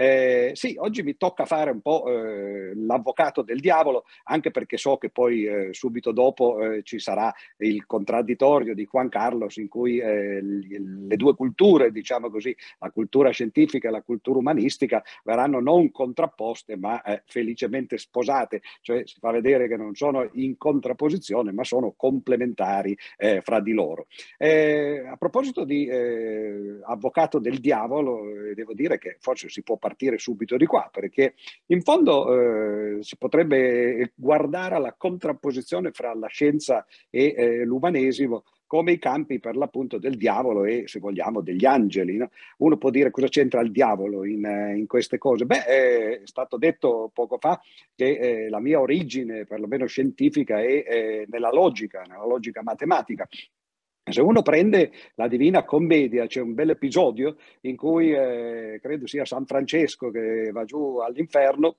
Eh, sì, oggi mi tocca fare un po' eh, l'avvocato del diavolo, anche perché so che poi eh, subito dopo eh, ci sarà il contraddittorio di Juan Carlos in cui eh, le due culture, diciamo così, la cultura scientifica e la cultura umanistica, verranno non contrapposte ma eh, felicemente sposate, cioè si fa vedere che non sono in contrapposizione ma sono complementari fra di loro. a proposito di avvocato del diavolo, devo dire che forse si può partire subito di qua, perché in fondo eh, si potrebbe guardare alla contrapposizione fra la scienza e eh, l'umanesimo come i campi per l'appunto del diavolo e, se vogliamo, degli angeli. No? Uno può dire cosa c'entra il diavolo in, eh, in queste cose. Beh, è stato detto poco fa che eh, la mia origine, perlomeno scientifica, è eh, nella logica, nella logica matematica. Se uno prende la Divina Commedia, c'è un bel episodio in cui eh, credo sia San Francesco che va giù all'inferno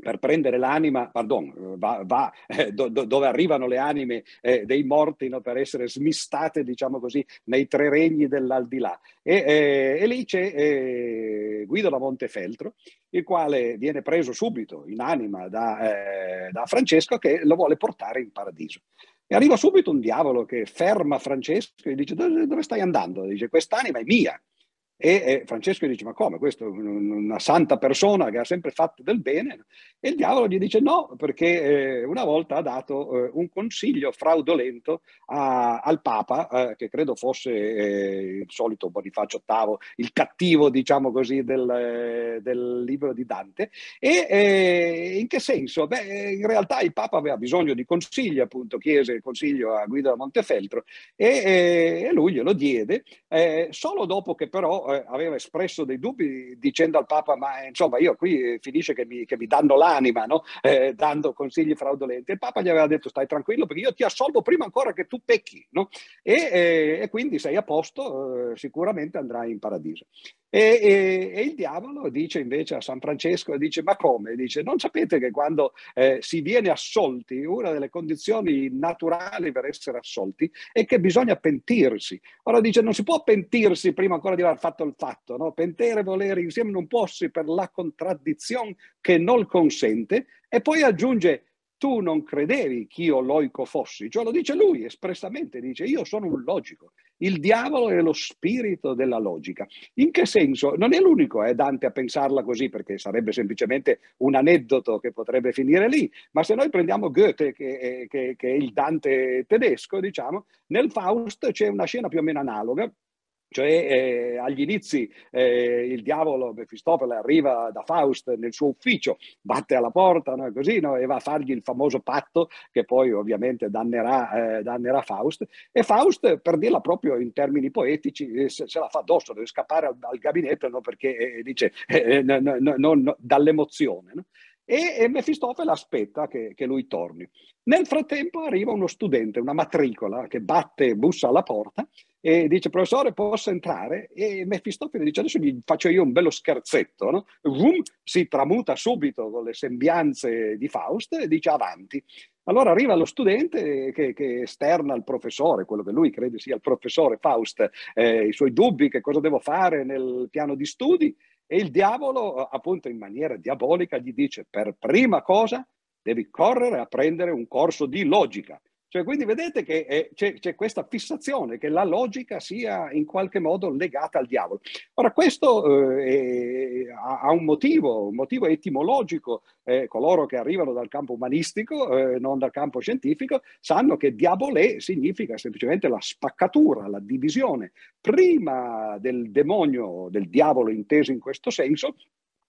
per prendere l'anima, pardon, va, va eh, do, do, dove arrivano le anime eh, dei morti no, per essere smistate, diciamo così, nei tre regni dell'aldilà. E, eh, e lì c'è eh, Guido da Montefeltro, il quale viene preso subito in anima da, eh, da Francesco che lo vuole portare in paradiso. E arriva subito un diavolo che ferma Francesco e dice dove, stai andando? Dice quest'anima è mia. E, Francesco dice: Ma come? Questo è una santa persona che ha sempre fatto del bene. E il diavolo gli dice: No, perché eh, una volta ha dato eh, un consiglio fraudolento a, al Papa, eh, che credo fosse il solito Bonifacio VIII, il cattivo, diciamo così, del, del libro di Dante. E in che senso? Beh, in realtà il Papa aveva bisogno di consigli, appunto, chiese il consiglio a Guido da Montefeltro e, e lui glielo diede, solo dopo che però eh, aveva espresso dei dubbi dicendo al Papa, ma eh, insomma io qui eh, finisce che mi, che mi danno l'anima, no? eh, dando consigli fraudolenti. Il Papa gli aveva detto stai tranquillo perché io ti assolvo prima ancora che tu pecchi, no? e, e, e, quindi sei a posto, eh, sicuramente andrai in paradiso. E, e, e, il diavolo dice invece a San Francesco, dice ma come? Dice non sapete che quando eh, si viene assolti, una delle condizioni naturali per essere assolti è che bisogna pentirsi. Ora dice non si può pentirsi prima ancora di aver fatto il fatto, no? Pentere e volere insieme non possi per la contraddizione che non consente e poi aggiunge tu non credevi che io loico fossi, cioè lo dice lui espressamente, dice io sono un logico, il diavolo è lo spirito della logica. In che senso? Non è l'unico, eh, Dante a pensarla così perché sarebbe semplicemente un aneddoto che potrebbe finire lì, ma se noi prendiamo Goethe che che, che è il Dante tedesco, diciamo, nel Faust c'è una scena più o meno analoga cioè eh, agli inizi eh, il diavolo Mefistofele arriva da Faust nel suo ufficio, batte alla porta no? Così, no? e va a fargli il famoso patto che poi ovviamente dannerà, eh, dannerà Faust e Faust per dirla proprio in termini poetici eh, se, se, la fa addosso, deve scappare al, al gabinetto no? perché eh, dice eh, dall'emozione. E, e Mefistofele aspetta che, che lui torni. Nel frattempo arriva uno studente, una matricola che batte, bussa alla porta e dice professore posso entrare? E Mefistofele dice adesso gli faccio io un bello scherzetto, no? Vum, si tramuta subito con le sembianze di Faust e dice avanti. Allora arriva lo studente che, che esterna al professore, quello che lui crede sia il professore Faust, eh, i suoi dubbi, che cosa devo fare nel piano di studi e il diavolo appunto in maniera diabolica gli dice per prima cosa devi correre a prendere un corso di logica cioè, quindi vedete che eh, c'è, c'è, questa fissazione che la logica sia in qualche modo legata al diavolo. Ora, questo eh, ha, ha, un motivo, un motivo etimologico. Eh, coloro che arrivano dal campo umanistico, eh, non dal campo scientifico, sanno che diabolè significa semplicemente la spaccatura, la divisione. Prima del demonio, del diavolo inteso in questo senso,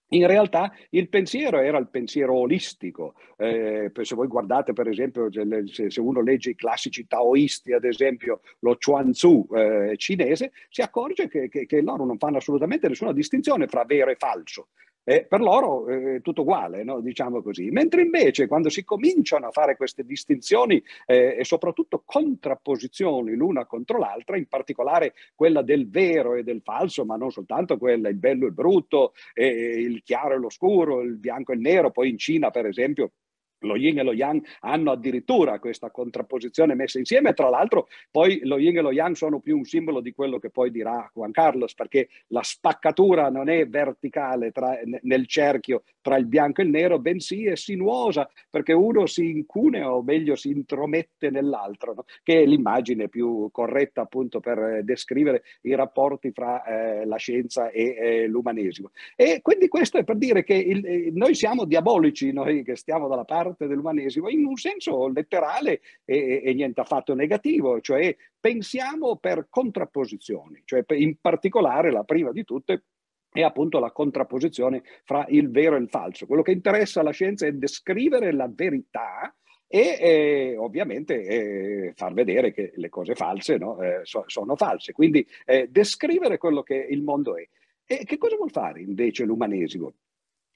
in realtà il pensiero era il pensiero olistico. Eh, se voi guardate, per esempio, se, uno legge i classici taoisti, ad esempio lo Chuanzu eh, cinese, si accorge che, che, che loro non fanno assolutamente nessuna distinzione fra vero e falso. Eh, per loro eh, è tutto uguale, no? diciamo così. Mentre invece quando si cominciano a fare queste distinzioni eh, e soprattutto contrapposizioni l'una contro l'altra, in particolare quella del vero e del falso, ma non soltanto quella, il bello e il brutto, il chiaro e l'oscuro, il bianco e il nero, poi in Cina per esempio lo yin e lo yang hanno addirittura questa contrapposizione messa insieme. Tra l'altro, poi lo yin e lo yang sono più un simbolo di quello che poi dirà Juan Carlos, perché la spaccatura non è verticale tra, nel cerchio tra il bianco e il nero, bensì è sinuosa, perché uno si incunea o meglio si intromette nell'altro, no? che è l'immagine più corretta appunto per eh, descrivere i rapporti fra eh, la scienza e eh, l'umanesimo. E quindi questo è per dire che il, eh, noi siamo diabolici, noi che stiamo dalla parte dell'umanesimo, in un senso letterale e, e niente affatto negativo, cioè pensiamo per contrapposizioni, cioè in particolare la prima di tutte è appunto la contrapposizione fra il vero e il falso. Quello che interessa alla scienza è descrivere la verità e eh, ovviamente eh, far vedere che le cose false no, eh, so, sono false. Quindi eh, descrivere quello che il mondo è. E che cosa vuol fare invece l'umanesimo?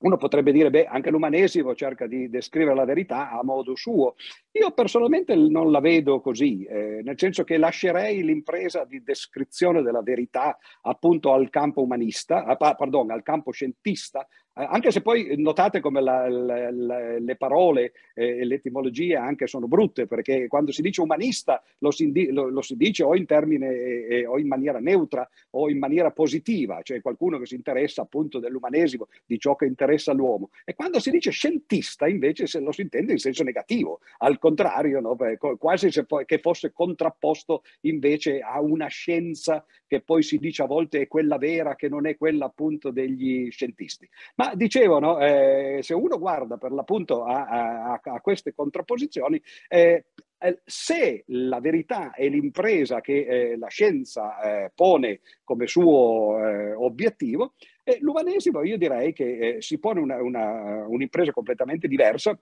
Uno potrebbe dire, beh, anche l'umanesimo cerca di descrivere la verità a modo suo. Io personalmente non la vedo così, eh, nel senso che lascerei l'impresa di descrizione della verità appunto al campo umanista, ah, pardon, al campo scientista, anche se poi notate come la, la, la, le parole eh, e l'etimologia anche sono brutte, perché quando si dice umanista lo si, lo, lo si dice o in termine eh, eh, o in maniera neutra o in maniera positiva, cioè qualcuno che si interessa appunto dell'umanesimo, di ciò che interessa l'uomo. E quando si dice scientista invece se lo si intende in senso negativo, al contrario, no? quasi se che fosse contrapposto invece a una scienza che poi si dice a volte è quella vera, che non è quella appunto degli scientisti. Ma dicevano, eh, se uno guarda per l'appunto a, a, a queste contrapposizioni, eh, eh, se la verità è l'impresa che eh, la scienza eh, pone come suo eh, obiettivo, eh, l'umanesimo io direi che si pone una, una, un'impresa completamente diversa,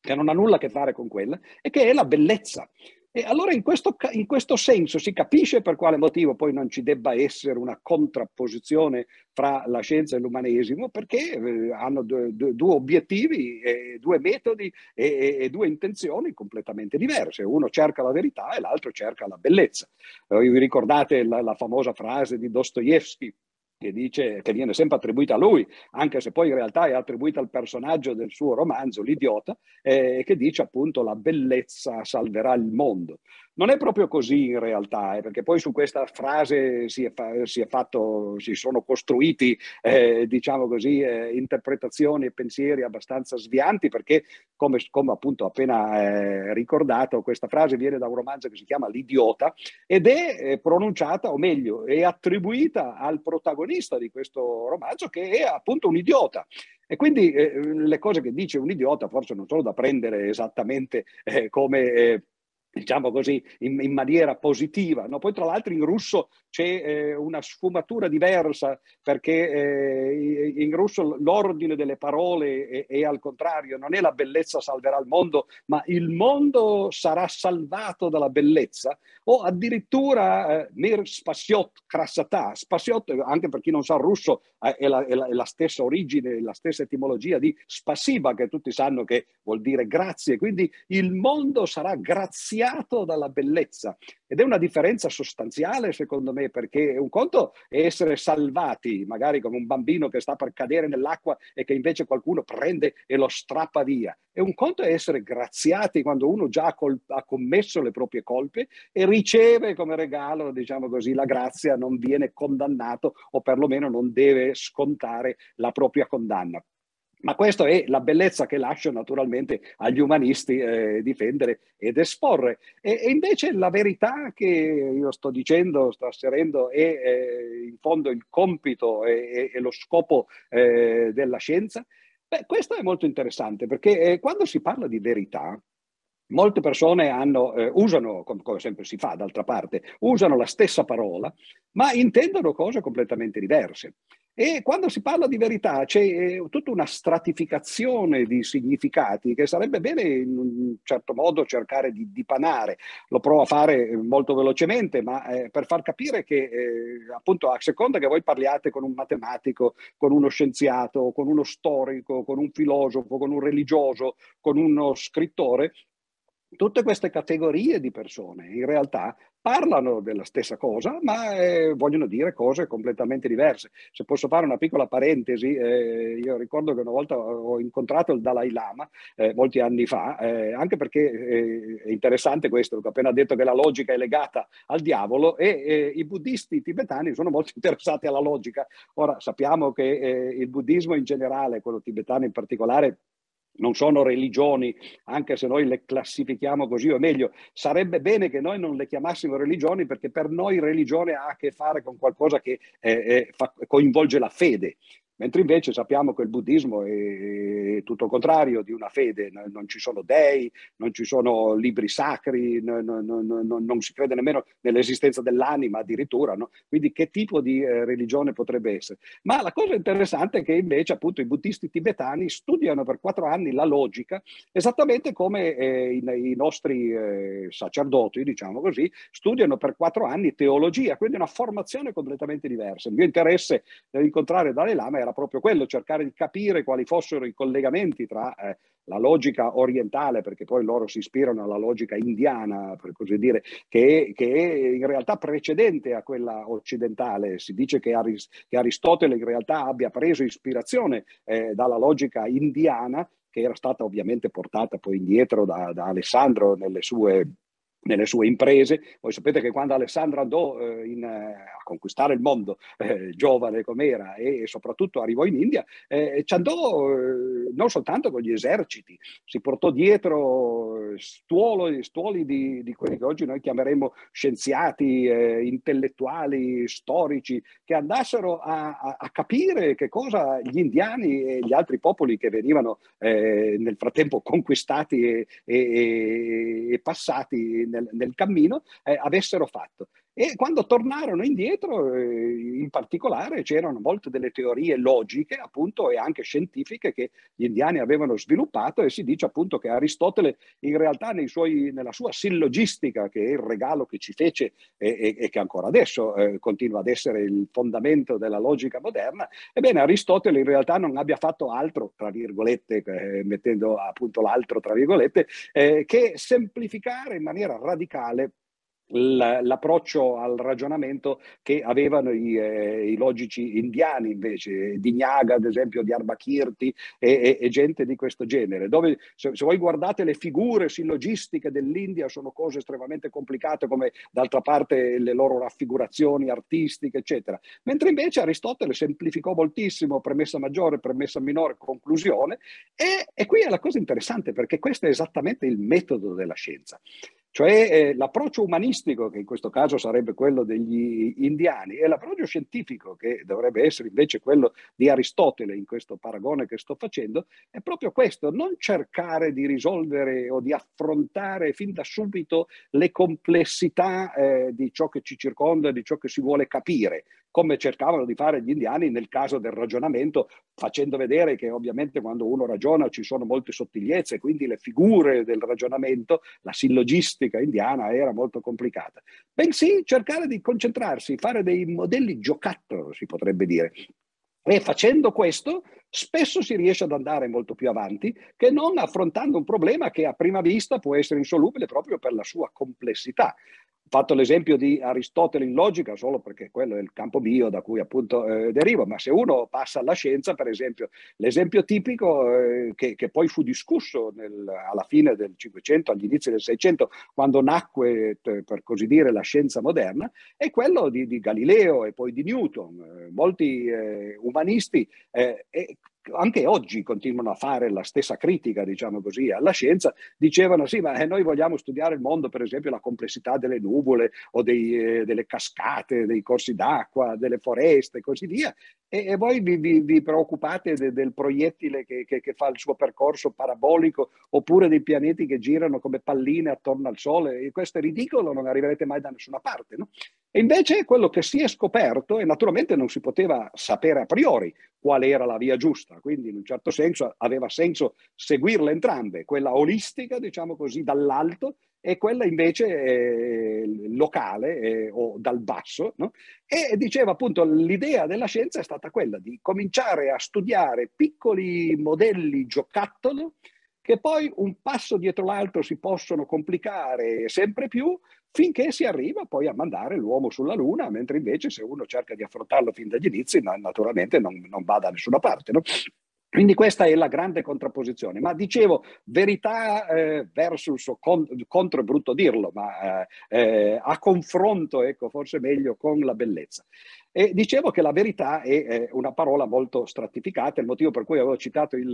che non ha nulla a che fare con quella, e che è la bellezza. E allora in questo, in questo, senso si capisce per quale motivo poi non ci debba essere una contrapposizione fra la scienza e l'umanesimo, perché eh, hanno due, due, obiettivi, due metodi e, e, due intenzioni completamente diverse. Uno cerca la verità e l'altro cerca la bellezza. Eh, vi ricordate la, la famosa frase di Dostoevsky? Che dice che viene sempre attribuita a lui, anche se poi in realtà è attribuita al personaggio del suo romanzo, l'idiota, eh, che dice appunto la bellezza salverà il mondo. Non è proprio così in realtà, eh, perché poi su questa frase si, è si, è fatto, si sono costruiti, eh, diciamo così, eh, interpretazioni e pensieri abbastanza svianti, perché come, come appunto appena eh, ricordato, questa frase viene da un romanzo che si chiama L'idiota ed è eh, pronunciata, o meglio, è attribuita al protagonista di questo romanzo che è appunto un idiota. E quindi eh, le cose che dice un idiota forse non sono da prendere esattamente eh, come eh, diciamo così, in, in maniera positiva. No? Poi tra l'altro in russo c'è eh, una sfumatura diversa perché eh, in russo l'ordine delle parole è, è, al contrario, non è la bellezza salverà il mondo, ma il mondo sarà salvato dalla bellezza o addirittura eh, mir spasiot krasata. Spasiot, anche per chi non sa il russo, eh, è la, è, la, è, la, stessa origine, la stessa etimologia di spasiba, che tutti sanno che vuol dire grazie. Quindi il mondo sarà graziato viziato dalla bellezza ed è una differenza sostanziale secondo me perché un conto è essere salvati, magari come un bambino che sta per cadere nell'acqua e che invece qualcuno prende e lo strappa via. E un conto è essere graziati quando uno già col- ha commesso le proprie colpe e riceve come regalo, diciamo così, la grazia, non viene condannato o perlomeno non deve scontare la propria condanna. Ma questa è la bellezza che lascio naturalmente agli umanisti eh, difendere ed esporre. E, e, invece la verità che io sto dicendo, sto asserendo, è eh, in fondo il compito e, lo scopo eh, della scienza. Beh, questo è molto interessante perché eh, quando si parla di verità, Molte persone hanno, eh, usano, come, sempre si fa d'altra parte, usano la stessa parola, ma intendono cose completamente diverse. E quando si parla di verità c'è eh, tutta una stratificazione di significati che sarebbe bene in un certo modo cercare di dipanare. Lo provo a fare molto velocemente, ma eh, per far capire che eh, appunto a seconda che voi parliate con un matematico, con uno scienziato, con uno storico, con un filosofo, con un religioso, con uno scrittore, tutte queste categorie di persone in realtà parlano della stessa cosa, ma eh, vogliono dire cose completamente diverse. Se posso fare una piccola parentesi, eh, io ricordo che una volta ho incontrato il Dalai Lama eh, molti anni fa, eh, anche perché eh, è interessante questo, ho appena detto che la logica è legata al diavolo e eh, i buddisti tibetani sono molto interessati alla logica. Ora sappiamo che il buddismo in generale, quello tibetano in particolare, non sono religioni, anche se noi le classifichiamo così, o meglio, sarebbe bene che noi non le chiamassimo religioni perché per noi religione ha a che fare con qualcosa che eh, eh, fa, coinvolge la fede. Mentre invece sappiamo che il buddismo è tutto il contrario di una fede, non ci sono dei, non ci sono libri sacri, non, non, non, non si crede nemmeno nell'esistenza dell'anima addirittura, no? quindi che tipo di eh, religione potrebbe essere? Ma la cosa interessante è che invece appunto i buddisti tibetani studiano per quattro anni la logica, esattamente come eh, i, i, nostri eh, sacerdoti, diciamo così, studiano per quattro anni teologia, quindi una formazione completamente diversa. Il mio interesse nell'incontrare Dalai Lama era proprio quello, cercare di capire quali fossero i collegamenti tra eh, la logica orientale, perché poi loro si ispirano alla logica indiana, per così dire, che, che è in realtà precedente a quella occidentale. Si dice che, Aris, che Aristotele in realtà abbia preso ispirazione eh, dalla logica indiana, che era stata ovviamente portata poi indietro da, da Alessandro nelle sue nelle sue imprese. Voi sapete che quando Alessandro andò eh, in, eh, a conquistare il mondo, eh, giovane com'era, e, e, soprattutto arrivò in India, eh, ci andò eh, non soltanto con gli eserciti, si portò dietro stuolo, stuoli di, di, quelli che oggi noi chiameremo scienziati, intellettuali, storici, che andassero a, a, a, capire che cosa gli indiani e gli altri popoli che venivano nel frattempo conquistati e, e, e passati nel, nel cammino eh, avessero fatto. E quando tornarono indietro, eh, in particolare, c'erano molte delle teorie logiche, appunto, e anche scientifiche che gli indiani avevano sviluppato e si dice appunto che Aristotele in realtà suoi, nella sua sillogistica, che è il regalo che ci fece e, e, e che ancora adesso eh, continua ad essere il fondamento della logica moderna, ebbene Aristotele in realtà non abbia fatto altro, tra virgolette, eh, mettendo appunto l'altro tra virgolette, eh, che semplificare in maniera radicale l'approccio al ragionamento che avevano i, eh, i, logici indiani invece, di Gnaga ad esempio, di Arbakirti e, e, e gente di questo genere, dove se, se, voi guardate le figure sillogistiche dell'India sono cose estremamente complicate come d'altra parte le loro raffigurazioni artistiche eccetera, mentre invece Aristotele semplificò moltissimo premessa maggiore, premessa minore, conclusione e, e qui è la cosa interessante perché questo è esattamente il metodo della scienza. Cioè eh, l'approccio umanistico, che in questo caso sarebbe quello degli indiani, e l'approccio scientifico, che dovrebbe essere invece quello di Aristotele in questo paragone che sto facendo, è proprio questo, non cercare di risolvere o di affrontare fin da subito le complessità eh, di ciò che ci circonda, di ciò che si vuole capire, come cercavano di fare gli indiani nel caso del ragionamento, facendo vedere che ovviamente quando uno ragiona ci sono molte sottigliezze, quindi le figure del ragionamento, la sillogistica indiana era molto complicata. Bensì cercare di concentrarsi, fare dei modelli giocattolo, si potrebbe dire, e facendo questo spesso si riesce ad andare molto più avanti che non affrontando un problema che a prima vista può essere insolubile proprio per la sua complessità fatto l'esempio di Aristotele in logica solo perché quello è il campo bio da cui appunto eh, derivo, ma se uno passa alla scienza, per esempio, l'esempio tipico eh, che, che, poi fu discusso nel, alla fine del Cinquecento, agli inizi del Seicento, quando nacque, per così dire, la scienza moderna, è quello di, di Galileo e poi di Newton. Eh, molti eh, umanisti eh, anche oggi continuano a fare la stessa critica, diciamo così, alla scienza, dicevano sì, ma eh, noi vogliamo studiare il mondo, per esempio, la complessità delle nuvole o dei, eh, delle cascate, dei corsi d'acqua, delle foreste e così via, e, e voi vi, vi, vi preoccupate de, del proiettile che, che, che, fa il suo percorso parabolico oppure dei pianeti che girano come palline attorno al Sole, e questo è ridicolo, non arriverete mai da nessuna parte. No? E invece quello che si è scoperto, e naturalmente non si poteva sapere a priori qual era la via giusta, quindi in un certo senso aveva senso seguirle entrambe, quella olistica, diciamo così, dall'alto e quella invece locale o dal basso. No? E diceva appunto l'idea della scienza è stata quella di cominciare a studiare piccoli modelli giocattolo che poi un passo dietro l'altro si possono complicare sempre più finché si arriva poi a mandare l'uomo sulla Luna, mentre invece se uno cerca di affrontarlo fin dagli inizi, naturalmente non, non va da nessuna parte. No? Quindi questa è la grande contrapposizione. Ma dicevo, verità eh, versus, con, contro è brutto dirlo, ma eh, eh, a confronto, ecco, forse meglio con la bellezza. E dicevo che la verità è una parola molto stratificata, il motivo per cui avevo citato il,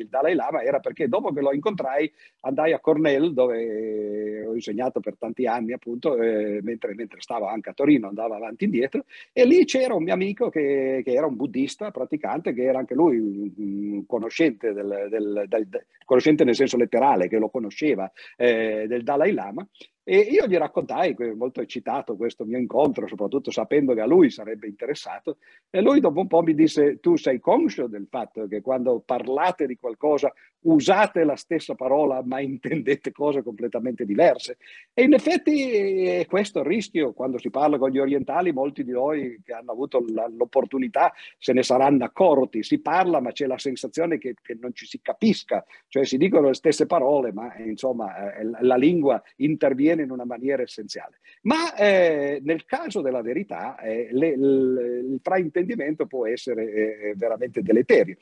il, Dalai Lama era perché dopo che lo incontrai andai a Cornell dove ho insegnato per tanti anni appunto, eh, mentre, mentre, stavo anche a Torino, andavo avanti e indietro e lì c'era un mio amico che, che, era un buddista praticante, che era anche lui un conoscente, del, del, del, conoscente nel senso letterale, che lo conosceva eh, del Dalai Lama e io gli raccontai, molto eccitato, questo mio incontro, soprattutto sapendo che a lui sarebbe interessato, e lui dopo un po' mi disse, tu sei conscio del fatto che quando parlate di qualcosa usate la stessa parola ma intendete cose completamente diverse? E in effetti è questo il rischio, quando si parla con gli orientali, molti di noi che hanno avuto l'opportunità se ne saranno accorti, si parla ma c'è la sensazione che, che non ci si capisca, cioè si dicono le stesse parole ma insomma eh, la lingua interviene avviene in una maniera essenziale. Ma eh, nel caso della verità eh, le, le, il fraintendimento può essere eh, veramente deleterio.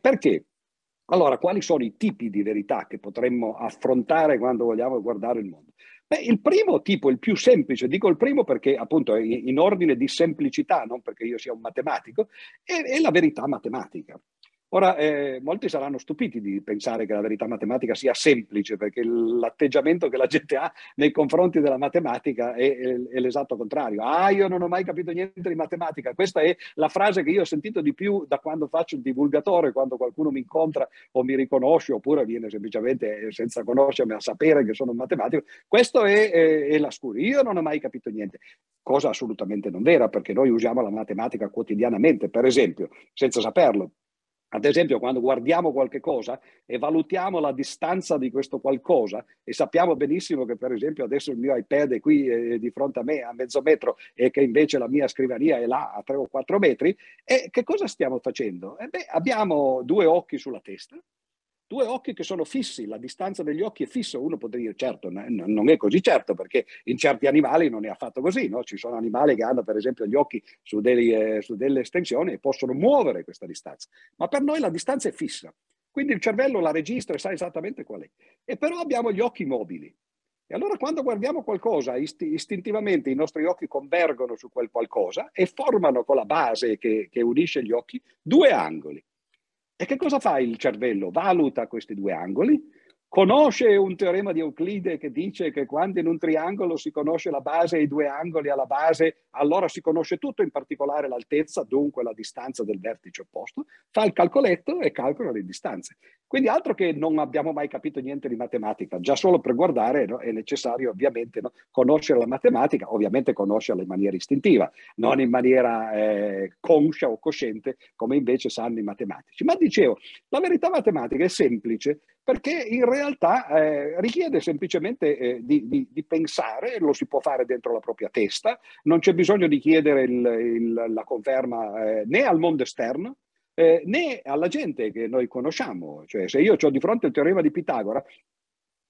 perché? Allora, quali sono i tipi di verità che potremmo affrontare quando vogliamo guardare il mondo? Beh, il primo tipo, il più semplice, dico il primo perché appunto in, in ordine di semplicità, non perché io sia un matematico, è, è la verità matematica. Ora, eh, molti saranno stupiti di pensare che la verità matematica sia semplice, perché l'atteggiamento che la gente ha nei confronti della matematica è, è, è, l'esatto contrario. Ah, io non ho mai capito niente di matematica. Questa è la frase che io ho sentito di più da quando faccio il divulgatore, quando qualcuno mi incontra o mi riconosce, oppure viene semplicemente eh, senza conoscermi a sapere che sono un matematico. Questo è, è, è la scusa. Io non ho mai capito niente. Cosa assolutamente non vera, perché noi usiamo la matematica quotidianamente, per esempio, senza saperlo ad esempio, quando guardiamo qualche cosa e valutiamo la distanza di questo qualcosa e sappiamo benissimo che, per esempio, adesso il mio iPad è qui eh, di fronte a me a mezzo metro e che invece la mia scrivania è là a tre o quattro metri, e che cosa stiamo facendo? Eh beh, abbiamo due occhi sulla testa due occhi che sono fissi, la distanza degli occhi è fissa, uno potrebbe dire certo, non è così certo perché in certi animali non è affatto così, no? ci sono animali che hanno per esempio gli occhi su, dei, eh, su delle estensioni e possono muovere questa distanza, ma per noi la distanza è fissa, quindi il cervello la registra e sa esattamente qual è, e però abbiamo gli occhi mobili. E allora quando guardiamo qualcosa, istintivamente i nostri occhi convergono su quel qualcosa e formano con la base che, che unisce gli occhi due angoli. E che cosa fa il cervello? Valuta questi due angoli, conosce un teorema di Euclide che dice che quando in un triangolo si conosce la base e i due angoli alla base, allora si conosce tutto, in particolare l'altezza, dunque la distanza del vertice opposto, fa il calcoletto e calcola le distanze. Quindi altro che non abbiamo mai capito niente di matematica, già solo per guardare no, è necessario ovviamente no, conoscere la matematica, ovviamente conoscerla in maniera istintiva, non in maniera eh, conscia o cosciente come invece sanno i matematici. Ma dicevo, la verità matematica è semplice perché in realtà eh, richiede semplicemente eh, di, di, di, pensare, lo si può fare dentro la propria testa, non c'è bisogno di chiedere il, il, la conferma eh, né al mondo esterno, eh, né alla gente che noi conosciamo. Cioè, se io ho di fronte il teorema di Pitagora,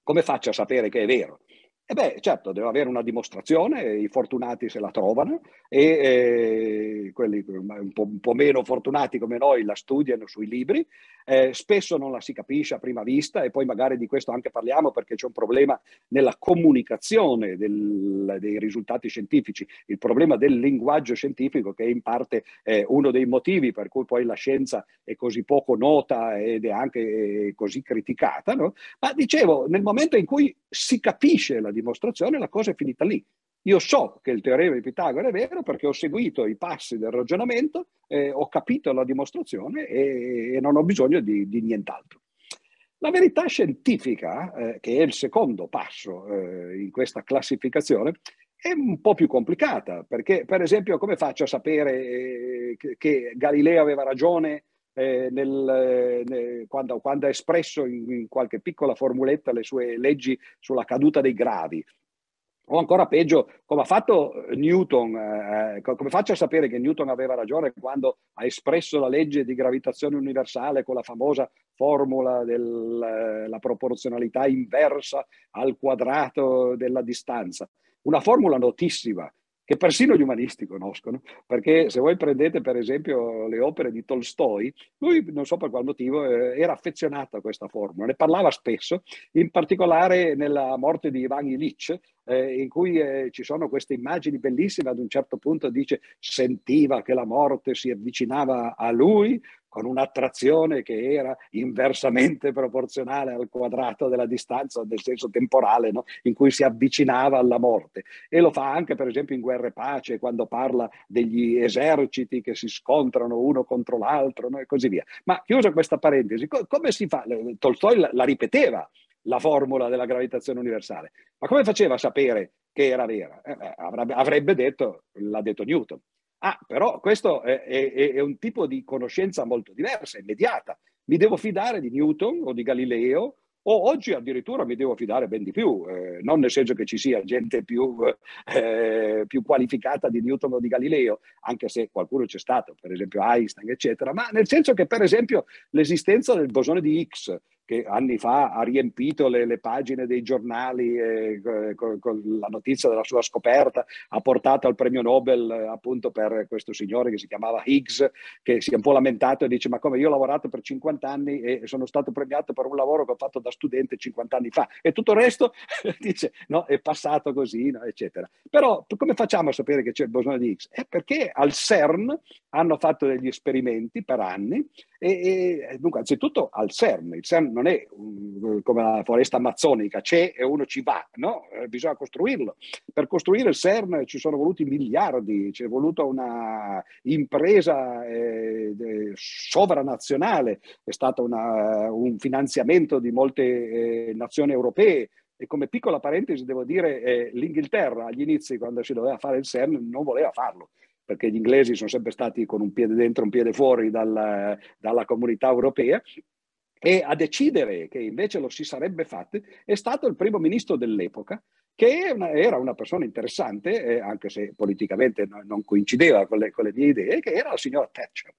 come faccio a sapere che è vero? E beh, certo, devo avere una dimostrazione, i fortunati se la trovano e eh, quelli un po', un po', meno fortunati come noi la studiano sui libri, eh, spesso non la si capisce a prima vista e poi magari di questo anche parliamo perché c'è un problema nella comunicazione del, dei risultati scientifici, il problema del linguaggio scientifico che è in parte eh, uno dei motivi per cui poi la scienza è così poco nota ed è anche eh, così criticata. No? Ma dicevo, nel momento in cui si capisce la dimostrazione, la cosa è finita lì. Io so che il teorema di Pitagora è vero perché ho seguito i passi del ragionamento, eh, ho capito la dimostrazione e, e non ho bisogno di, di, nient'altro. La verità scientifica, eh, che è il secondo passo eh, in questa classificazione, è un po' più complicata perché, per esempio, come faccio a sapere eh, che, che Galileo aveva ragione eh, nel, nel, quando, quando, ha espresso in, in, qualche piccola formuletta le sue leggi sulla caduta dei gravi. o ancora peggio, come ha fatto Newton, eh, come faccio a sapere che Newton aveva ragione quando ha espresso la legge di gravitazione universale con la famosa formula della eh, proporzionalità inversa al quadrato della distanza? Una formula notissima, che persino gli umanisti conoscono, perché se voi prendete per esempio le opere di Tolstoi, lui non so per qual motivo eh, era affezionato a questa formula, ne parlava spesso, in particolare nella morte di Ivan Illich, eh, in cui eh, ci sono queste immagini bellissime, ad un certo punto dice sentiva che la morte si avvicinava a lui, con un'attrazione che era inversamente proporzionale al quadrato della distanza, nel senso temporale, no? in cui si avvicinava alla morte. E lo fa anche, per esempio, in Guerra e Pace, quando parla degli eserciti che si scontrano uno contro l'altro no? e così via. Ma chiusa questa parentesi, co- come si fa? Tolstoi la, la ripeteva la formula della gravitazione universale, ma come faceva a sapere che era vera? Eh, avrebbe, avrebbe detto, l'ha detto Newton. Ah, però questo è, è, è, un tipo di conoscenza molto diversa, immediata. Mi devo fidare di Newton o di Galileo o oggi addirittura mi devo fidare ben di più, eh, non nel senso che ci sia gente più, eh, più, qualificata di Newton o di Galileo, anche se qualcuno c'è stato, per esempio Einstein, eccetera, ma nel senso che per esempio l'esistenza del bosone di Higgs che anni fa ha riempito le, le pagine dei giornali eh, con, con, la notizia della sua scoperta, ha portato al premio Nobel eh, appunto per questo signore che si chiamava Higgs, che si è un po' lamentato e dice ma come io ho lavorato per 50 anni e sono stato premiato per un lavoro che ho fatto da studente 50 anni fa e tutto il resto dice no, è passato così, no, eccetera. Però come facciamo a sapere che c'è il bosone di Higgs? È perché al CERN hanno fatto degli esperimenti per anni e, e dunque anzitutto al CERN, il CERN non è um, come la foresta amazzonica, c'è e uno ci va, no? Eh, bisogna costruirlo. Per costruire il CERN ci sono voluti miliardi, c'è voluta una impresa eh, sovranazionale, è stato una, un finanziamento di molte eh, nazioni europee, e come piccola parentesi devo dire, eh, l'Inghilterra agli inizi, quando si doveva fare il CERN, non voleva farlo perché gli inglesi sono sempre stati con un piede dentro, un piede fuori dal, dalla comunità europea, e a decidere che invece lo si sarebbe fatto è stato il primo ministro dell'epoca, che era una persona interessante, eh, anche se politicamente non coincideva con le, con le mie idee, che era la signora Thatcher.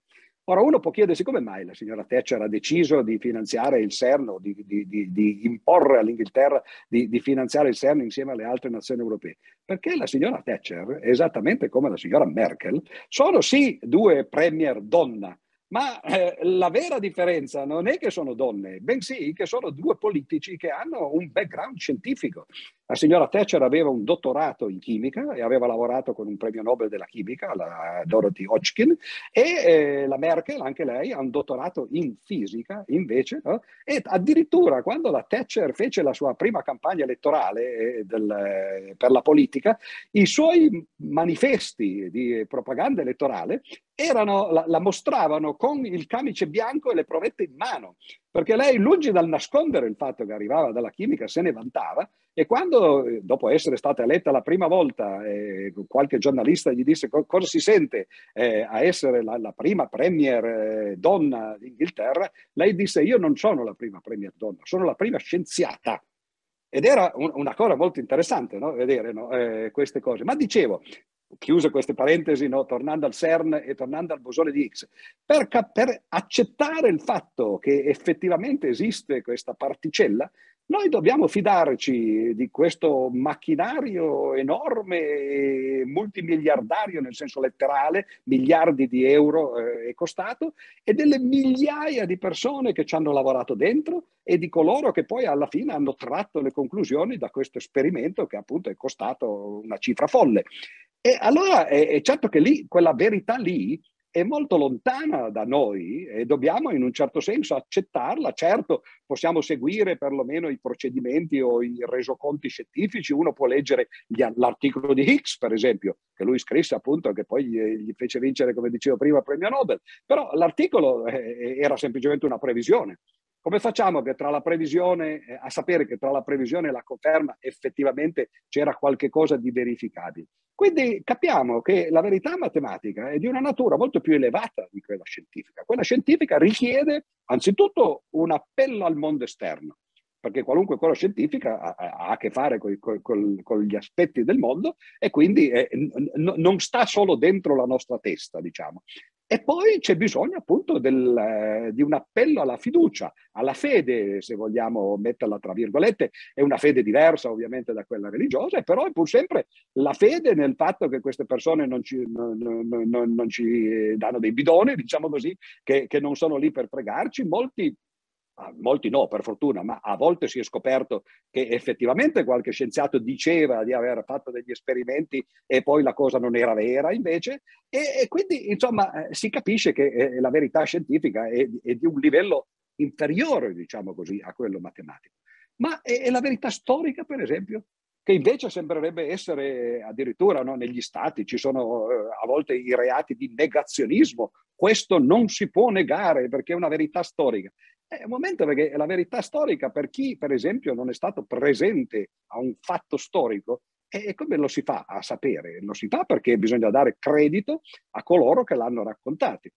Ora uno può chiedersi come mai la signora Thatcher ha deciso di finanziare il CERN di, di, di, di imporre all'Inghilterra di, finanziare il CERN insieme alle altre nazioni europee. Perché la signora Thatcher, esattamente come la signora Merkel, sono sì due premier donna, ma eh, la vera differenza non è che sono donne, bensì che sono due politici che hanno un background scientifico. La signora Thatcher aveva un dottorato in chimica e aveva lavorato con un premio Nobel della chimica, la Dorothy Hodgkin, e eh, la Merkel, anche lei, ha un dottorato in fisica invece, no? e addirittura quando la Thatcher fece la sua prima campagna elettorale eh, del, per la politica, i suoi manifesti di propaganda elettorale erano, la, la, mostravano con il camice bianco e le provette in mano, perché lei, lungi dal nascondere il fatto che arrivava dalla chimica, se ne vantava e quando, dopo essere stata eletta la prima volta, eh, qualche giornalista gli disse co- cosa si sente eh, a essere la, la prima premier eh, donna d'Inghilterra, lei disse io non sono la prima premier donna, sono la prima scienziata. Ed era un, una cosa molto interessante no? vedere no? Eh, queste cose. Ma dicevo, chiuse queste parentesi, no? tornando al CERN e tornando al bosone di Higgs, per, per, accettare il fatto che effettivamente esiste questa particella, noi dobbiamo fidarci di questo macchinario enorme multimiliardario nel senso letterale, miliardi di euro eh, è costato, e delle migliaia di persone che ci hanno lavorato dentro e di coloro che poi alla fine hanno tratto le conclusioni da questo esperimento che appunto è costato una cifra folle. E allora è, è certo che lì, quella verità lì è molto lontana da noi e dobbiamo in un certo senso accettarla. Certo, possiamo seguire perlomeno i procedimenti o i resoconti scientifici. Uno può leggere gli, l'articolo di Higgs, per esempio, che lui scrisse appunto, che poi gli, gli fece vincere, come dicevo prima, il premio Nobel. Però l'articolo eh, era semplicemente una previsione. Come facciamo previsione, eh, a sapere che tra la previsione e la conferma effettivamente c'era qualche cosa di verificabile? Quindi capiamo che la verità matematica è di una natura molto più elevata di quella scientifica. Quella scientifica richiede anzitutto un appello al mondo esterno. perché qualunque cosa scientifica ha, ha a che fare con, gli aspetti del mondo e quindi eh, n- non sta solo dentro la nostra testa, diciamo. E poi c'è bisogno appunto del, eh, di un appello alla fiducia, alla fede, se vogliamo metterla tra virgolette, è una fede diversa ovviamente da quella religiosa, però è pur sempre la fede nel fatto che queste persone non ci, non, non, non ci danno dei bidoni, diciamo così, che, che non sono lì per pregarci. Molti molti no per fortuna, ma a volte si è scoperto che effettivamente qualche scienziato diceva di aver fatto degli esperimenti e poi la cosa non era vera invece e, e quindi insomma eh, si capisce che eh, la verità scientifica è, è, di un livello inferiore diciamo così a quello matematico. Ma è, è la verità storica per esempio? che invece sembrerebbe essere addirittura no, negli stati, ci sono eh, a volte i reati di negazionismo, questo non si può negare perché è una verità storica. È un momento perché la verità storica per chi, per esempio, non è stato presente a un fatto storico, e come lo si fa a sapere? Lo si fa perché bisogna dare credito a coloro che l'hanno raccontato.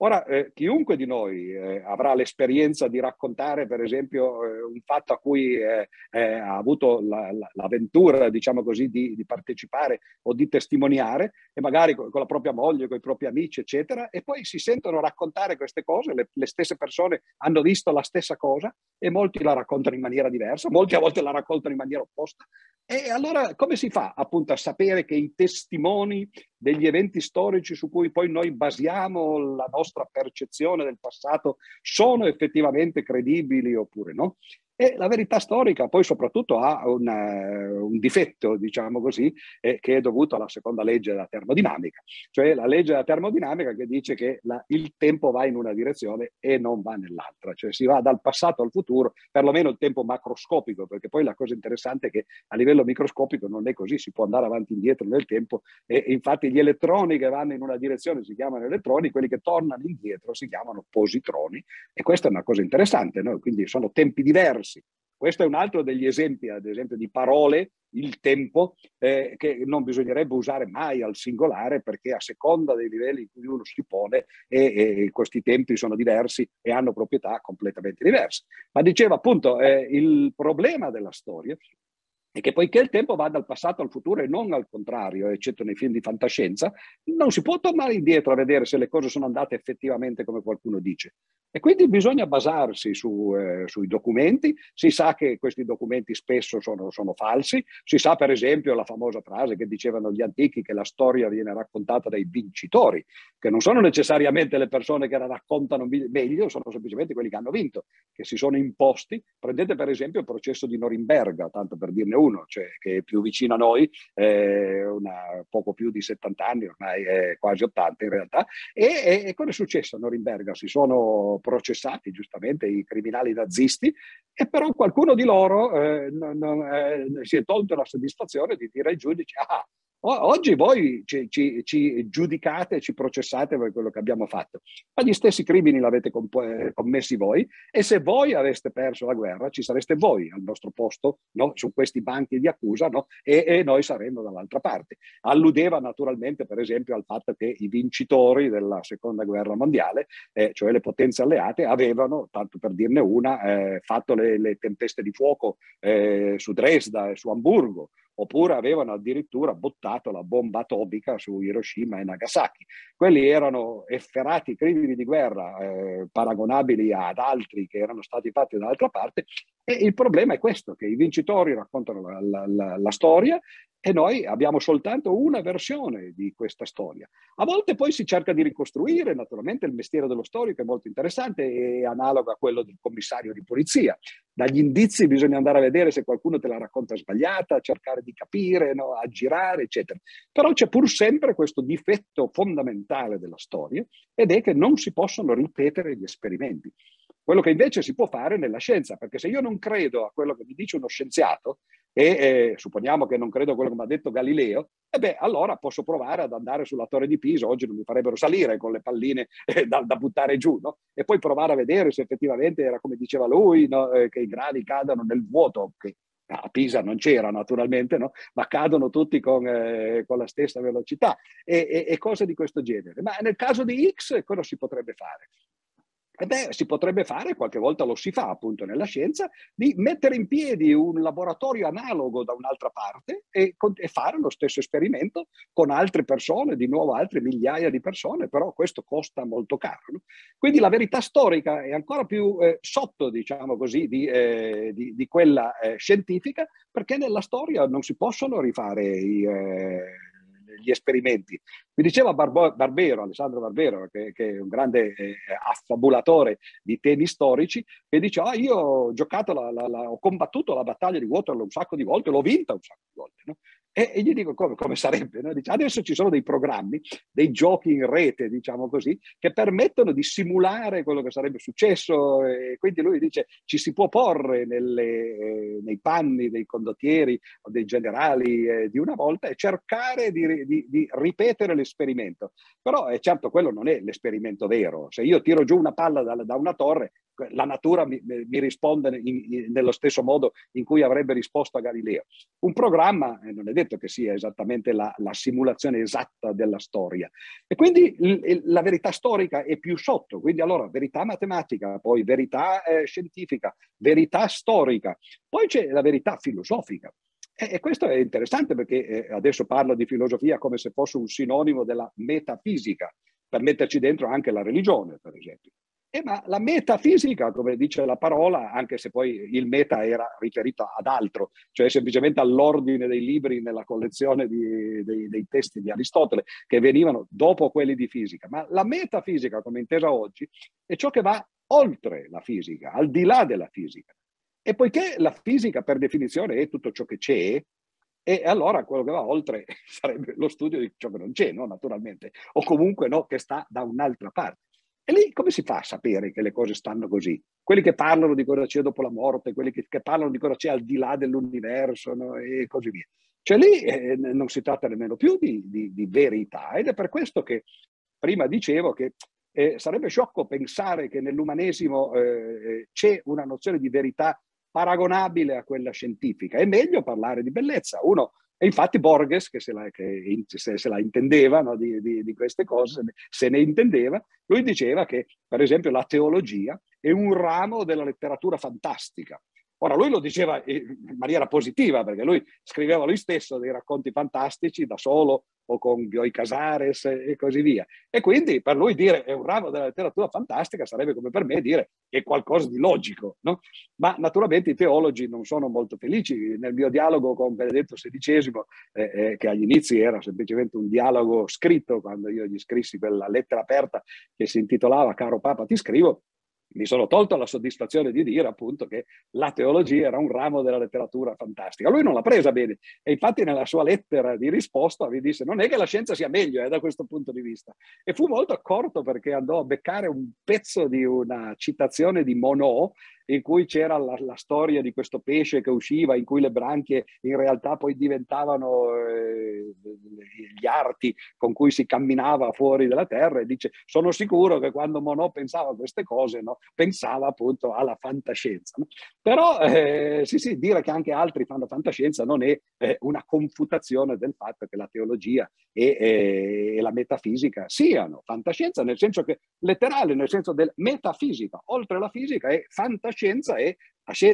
Ora, eh, chiunque di noi eh, avrà l'esperienza di raccontare, per esempio, eh, un fatto a cui eh, eh, ha avuto la, la, l'avventura, diciamo così, di, di, partecipare o di testimoniare, e magari con, con, la propria moglie, con i propri amici, eccetera, e poi si sentono raccontare queste cose, le, le, stesse persone hanno visto la stessa cosa e molti la raccontano in maniera diversa, molti a volte la raccontano in maniera opposta. E allora come si fa appunto a sapere che i testimoni degli eventi storici su cui poi noi basiamo la nostra percezione del passato sono effettivamente credibili oppure no? E la verità storica poi soprattutto ha un, uh, un difetto, diciamo così, eh, che è dovuto alla seconda legge della termodinamica, cioè la legge della termodinamica che dice che la, il tempo va in una direzione e non va nell'altra, cioè si va dal passato al futuro, perlomeno il tempo macroscopico, perché poi la cosa interessante è che a livello microscopico non è così, si può andare avanti e indietro nel tempo e, e infatti gli elettroni che vanno in una direzione si chiamano elettroni, quelli che tornano indietro si chiamano positroni e questa è una cosa interessante, no? quindi sono tempi diversi diversi. Questo è un altro degli esempi, ad esempio, di parole, il tempo, eh, che non bisognerebbe usare mai al singolare perché a seconda dei livelli in cui uno si pone e, e questi tempi sono diversi e hanno proprietà completamente diverse. Ma diceva appunto, eh, il problema della storia e che poiché il tempo va dal passato al futuro e non al contrario, eccetto nei film di fantascienza, non si può tornare indietro a vedere se le cose sono andate effettivamente come qualcuno dice. E quindi bisogna basarsi su, eh, sui documenti, si sa che questi documenti spesso sono, sono, falsi, si sa per esempio la famosa frase che dicevano gli antichi che la storia viene raccontata dai vincitori, che non sono necessariamente le persone che la raccontano meglio, sono semplicemente quelli che hanno vinto, che si sono imposti. Prendete per esempio il processo di Norimberga, tanto per dirne uno, cioè, che è più vicino a noi, eh, una, poco più di 70 anni, ormai è quasi 80 in realtà, e, e, e cosa è successo a Norimberga? Si sono processati giustamente i criminali nazisti e però qualcuno di loro eh, non, non, eh, si è tolto la soddisfazione di dire ai giudici ah, Oggi voi ci, ci, ci, giudicate, ci processate per quello che abbiamo fatto, ma gli stessi crimini l'avete comp- commessi voi e se voi aveste perso la guerra ci sareste voi al nostro posto no? su questi banchi di accusa no? e, e, noi saremmo dall'altra parte. Alludeva naturalmente per esempio al fatto che i vincitori della seconda guerra mondiale, eh, cioè le potenze alleate, avevano, tanto per dirne una, eh, fatto le, le, tempeste di fuoco eh, su Dresda e su Amburgo oppure avevano addirittura buttato la bomba atomica su Hiroshima e Nagasaki. Quelli erano efferati crimini di guerra eh, paragonabili ad altri che erano stati fatti dall'altra parte e il problema è questo, che i vincitori raccontano la, la, la, la storia e noi abbiamo soltanto una versione di questa storia. A volte poi si cerca di ricostruire, naturalmente il mestiere dello storico è molto interessante e analogo a quello del commissario di polizia. Dagli indizi bisogna andare a vedere se qualcuno te la racconta sbagliata, cercare di capire, no? aggirare, eccetera. Però c'è pur sempre questo difetto fondamentale della storia ed è che non si possono ripetere gli esperimenti. Quello che invece si può fare nella scienza, perché se io non credo a quello che mi dice uno scienziato, e eh, supponiamo che non credo a quello che mi ha detto Galileo, e beh, allora posso provare ad andare sulla torre di Pisa, oggi non mi farebbero salire con le palline eh, da, da, buttare giù, no? e poi provare a vedere se effettivamente era come diceva lui, no? eh, che i gradi cadano nel vuoto, che a Pisa non c'era naturalmente, no? ma cadono tutti con, eh, con la stessa velocità e, e, e, cose di questo genere. Ma nel caso di X cosa si potrebbe fare? E beh, si potrebbe fare, qualche volta lo si fa appunto nella scienza, di mettere in piedi un laboratorio analogo da un'altra parte e, e, fare lo stesso esperimento con altre persone, di nuovo altre migliaia di persone, però questo costa molto caro. No? Quindi la verità storica è ancora più eh, sotto, diciamo così, di, eh, di, di quella eh, scientifica, perché nella storia non si possono rifare i eh, gli esperimenti. Mi diceva Barbo, Barbero, Alessandro Barbero, che, che è un grande eh, affabulatore di temi storici, che dice, ah, io ho giocato, la, la, la, ho combattuto la battaglia di Waterloo un sacco di volte, l'ho vinta un sacco di volte. No? E, e, gli dico come, come sarebbe. No? Dice, adesso ci sono dei programmi, dei giochi in rete, diciamo così, che permettono di simulare quello che sarebbe successo. E quindi lui dice, ci si può porre nelle, eh, nei panni dei condottieri o dei generali eh, di una volta e cercare di, di, di ripetere l'esperimento. Però è certo, quello non è l'esperimento vero. Se io tiro giù una palla da, da una torre, la natura mi, mi risponde in, in, nello stesso modo in cui avrebbe risposto a Galileo. Un programma, eh, non è detto che sia esattamente la, la simulazione esatta della storia. E quindi l, la verità storica è più sotto, quindi allora verità matematica, poi verità eh, scientifica, verità storica, poi c'è la verità filosofica. E, questo è interessante perché eh, adesso parlo di filosofia come se fosse un sinonimo della metafisica, per metterci dentro anche la religione, per esempio. Eh, ma la metafisica, come dice la parola, anche se poi il meta era riferito ad altro, cioè semplicemente all'ordine dei libri nella collezione di, dei, dei, testi di Aristotele, che venivano dopo quelli di fisica. Ma la metafisica, come intesa oggi, è ciò che va oltre la fisica, al di là della fisica. E poiché la fisica per definizione è tutto ciò che c'è, e allora quello che va oltre sarebbe lo studio di ciò che non c'è, no? naturalmente, o comunque no, che sta da un'altra parte. E lì come si fa a sapere che le cose stanno così? Quelli che parlano di cosa c'è dopo la morte, quelli che, che parlano di cosa c'è al di là dell'universo no? e così via. Cioè lì eh, non si tratta nemmeno più di, di, di, verità ed è per questo che prima dicevo che eh, sarebbe sciocco pensare che nell'umanesimo eh, c'è una nozione di verità paragonabile a quella scientifica. È meglio parlare di bellezza. Uno e infatti Borges, che se la, che se, se la intendeva no, di, di, di, queste cose, se ne intendeva, lui diceva che, per esempio, la teologia è un ramo della letteratura fantastica. Ora, lui lo diceva in maniera positiva, perché lui scriveva lui stesso dei racconti fantastici da solo o con Bioy Casares e così via. E quindi per lui dire è un ramo della letteratura fantastica sarebbe come per me dire è qualcosa di logico. No? Ma naturalmente i teologi non sono molto felici. Nel mio dialogo con Benedetto XVI, eh, eh, che agli inizi era semplicemente un dialogo scritto, quando io gli scrissi quella lettera aperta che si intitolava Caro Papa ti scrivo, mi sono tolto la soddisfazione di dire appunto che la teologia era un ramo della letteratura fantastica. Lui non l'ha presa bene e infatti nella sua lettera di risposta mi disse non è che la scienza sia meglio eh, da questo punto di vista. E fu molto accorto perché andò a beccare un pezzo di una citazione di Monod in cui c'era la, la, storia di questo pesce che usciva, in cui le branchie in realtà poi diventavano eh, gli arti con cui si camminava fuori dalla terra e dice sono sicuro che quando Monod pensava a queste cose no, pensava appunto alla fantascienza. No? Però eh, sì sì, dire che anche altri fanno fantascienza non è eh, una confutazione del fatto che la teologia e, e, la metafisica siano fantascienza nel senso che letterale, nel senso del metafisica, oltre la fisica è fantascienza scienza è,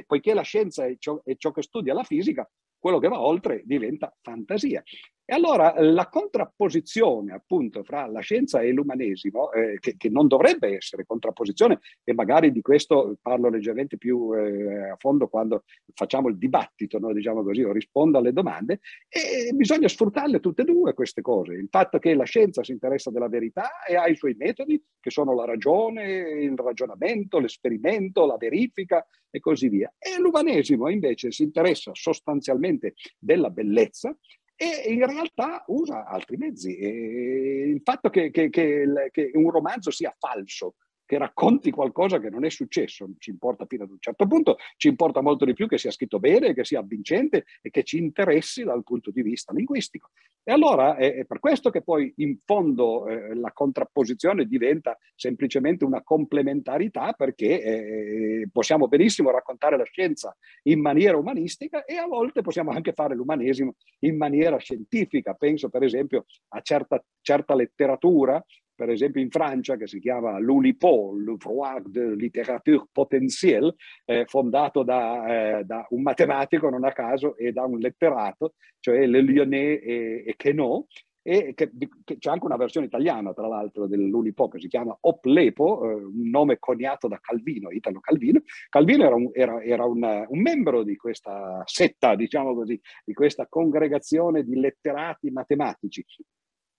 poiché la scienza è ciò, è ciò che studia la fisica, quello che va oltre diventa fantasia. E allora la contrapposizione appunto fra la scienza e l'umanesimo, eh, che, che, non dovrebbe essere contrapposizione, e magari di questo parlo leggermente più eh, a fondo quando facciamo il dibattito, no? diciamo così, o rispondo alle domande, e bisogna sfruttarle tutte e due queste cose. Il fatto che la scienza si interessa della verità e ha i suoi metodi, che sono la ragione, il ragionamento, l'esperimento, la verifica e così via. E l'umanesimo invece si interessa sostanzialmente della bellezza e in realtà usa altri mezzi. E il fatto che, che, che, che un romanzo sia falso che racconti qualcosa che non è successo, ci importa fino ad un certo punto, ci importa molto di più che sia scritto bene, che sia avvincente e che ci interessi dal punto di vista linguistico. E allora è, è per questo che poi in fondo eh, la contrapposizione diventa semplicemente una complementarità perché eh, possiamo benissimo raccontare la scienza in maniera umanistica e a volte possiamo anche fare l'umanesimo in maniera scientifica. Penso per esempio a certa, certa letteratura per esempio in Francia, che si chiama l'ULIPO, l'Ouvroir de Littérature Potentielle, eh, fondato da, eh, da, un matematico, non a caso, e da un letterato, cioè Le Lyonnais e, e Queneau, e che, che, c'è anche una versione italiana, tra l'altro, dell'Ulipo che si chiama Oplepo, eh, un nome coniato da Calvino, Italo Calvino. Calvino era, un, era, era un, un, membro di questa setta, diciamo così, di questa congregazione di letterati matematici.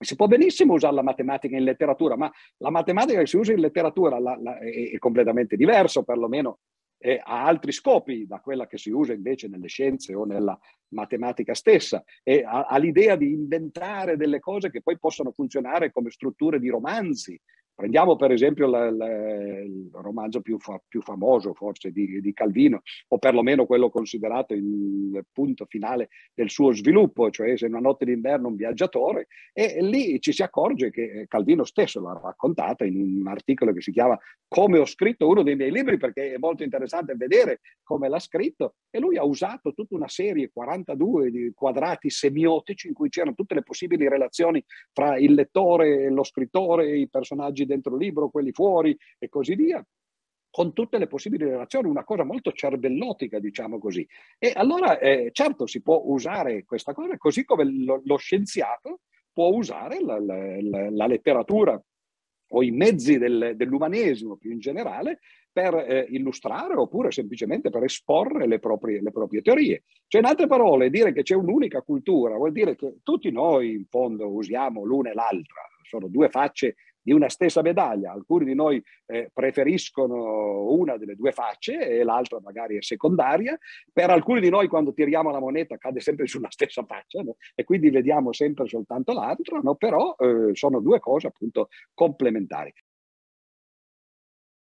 Si può benissimo usare la matematica in letteratura, ma la matematica che si usa in letteratura la, la, è, è completamente diverso, perlomeno e ha altri scopi da quella che si usa invece nelle scienze o nella matematica stessa. E ha, ha l'idea di inventare delle cose che poi possono funzionare come strutture di romanzi Prendiamo per esempio la, la, il romanzo più, fa, più famoso forse di, di, Calvino, o perlomeno quello considerato il punto finale del suo sviluppo, cioè Se una notte d'inverno un viaggiatore, e lì ci si accorge che Calvino stesso l'ha raccontata in un articolo che si chiama Come ho scritto uno dei miei libri, perché è molto interessante vedere come l'ha scritto, e lui ha usato tutta una serie, 42 di quadrati semiotici, in cui c'erano tutte le possibili relazioni fra il lettore, lo scrittore, i dentro il libro, quelli fuori e così via con tutte le possibili relazioni, una cosa molto cervellotica, diciamo così. E allora, eh, certo, si può usare questa cosa, così come lo, lo scienziato può usare la, la, la, letteratura o i mezzi del, dell'umanesimo più in generale per eh, illustrare oppure semplicemente per esporre le proprie, le proprie teorie. Cioè, in altre parole, dire che c'è un'unica cultura vuol dire che tutti noi, in fondo, usiamo l'una e l'altra, sono due facce di una stessa medaglia. Alcuni di noi eh, preferiscono una delle due facce e l'altra magari è secondaria. Per alcuni di noi quando tiriamo la moneta cade sempre sulla stessa faccia no? e quindi vediamo sempre soltanto l'altra, no? però eh, sono due cose appunto complementari.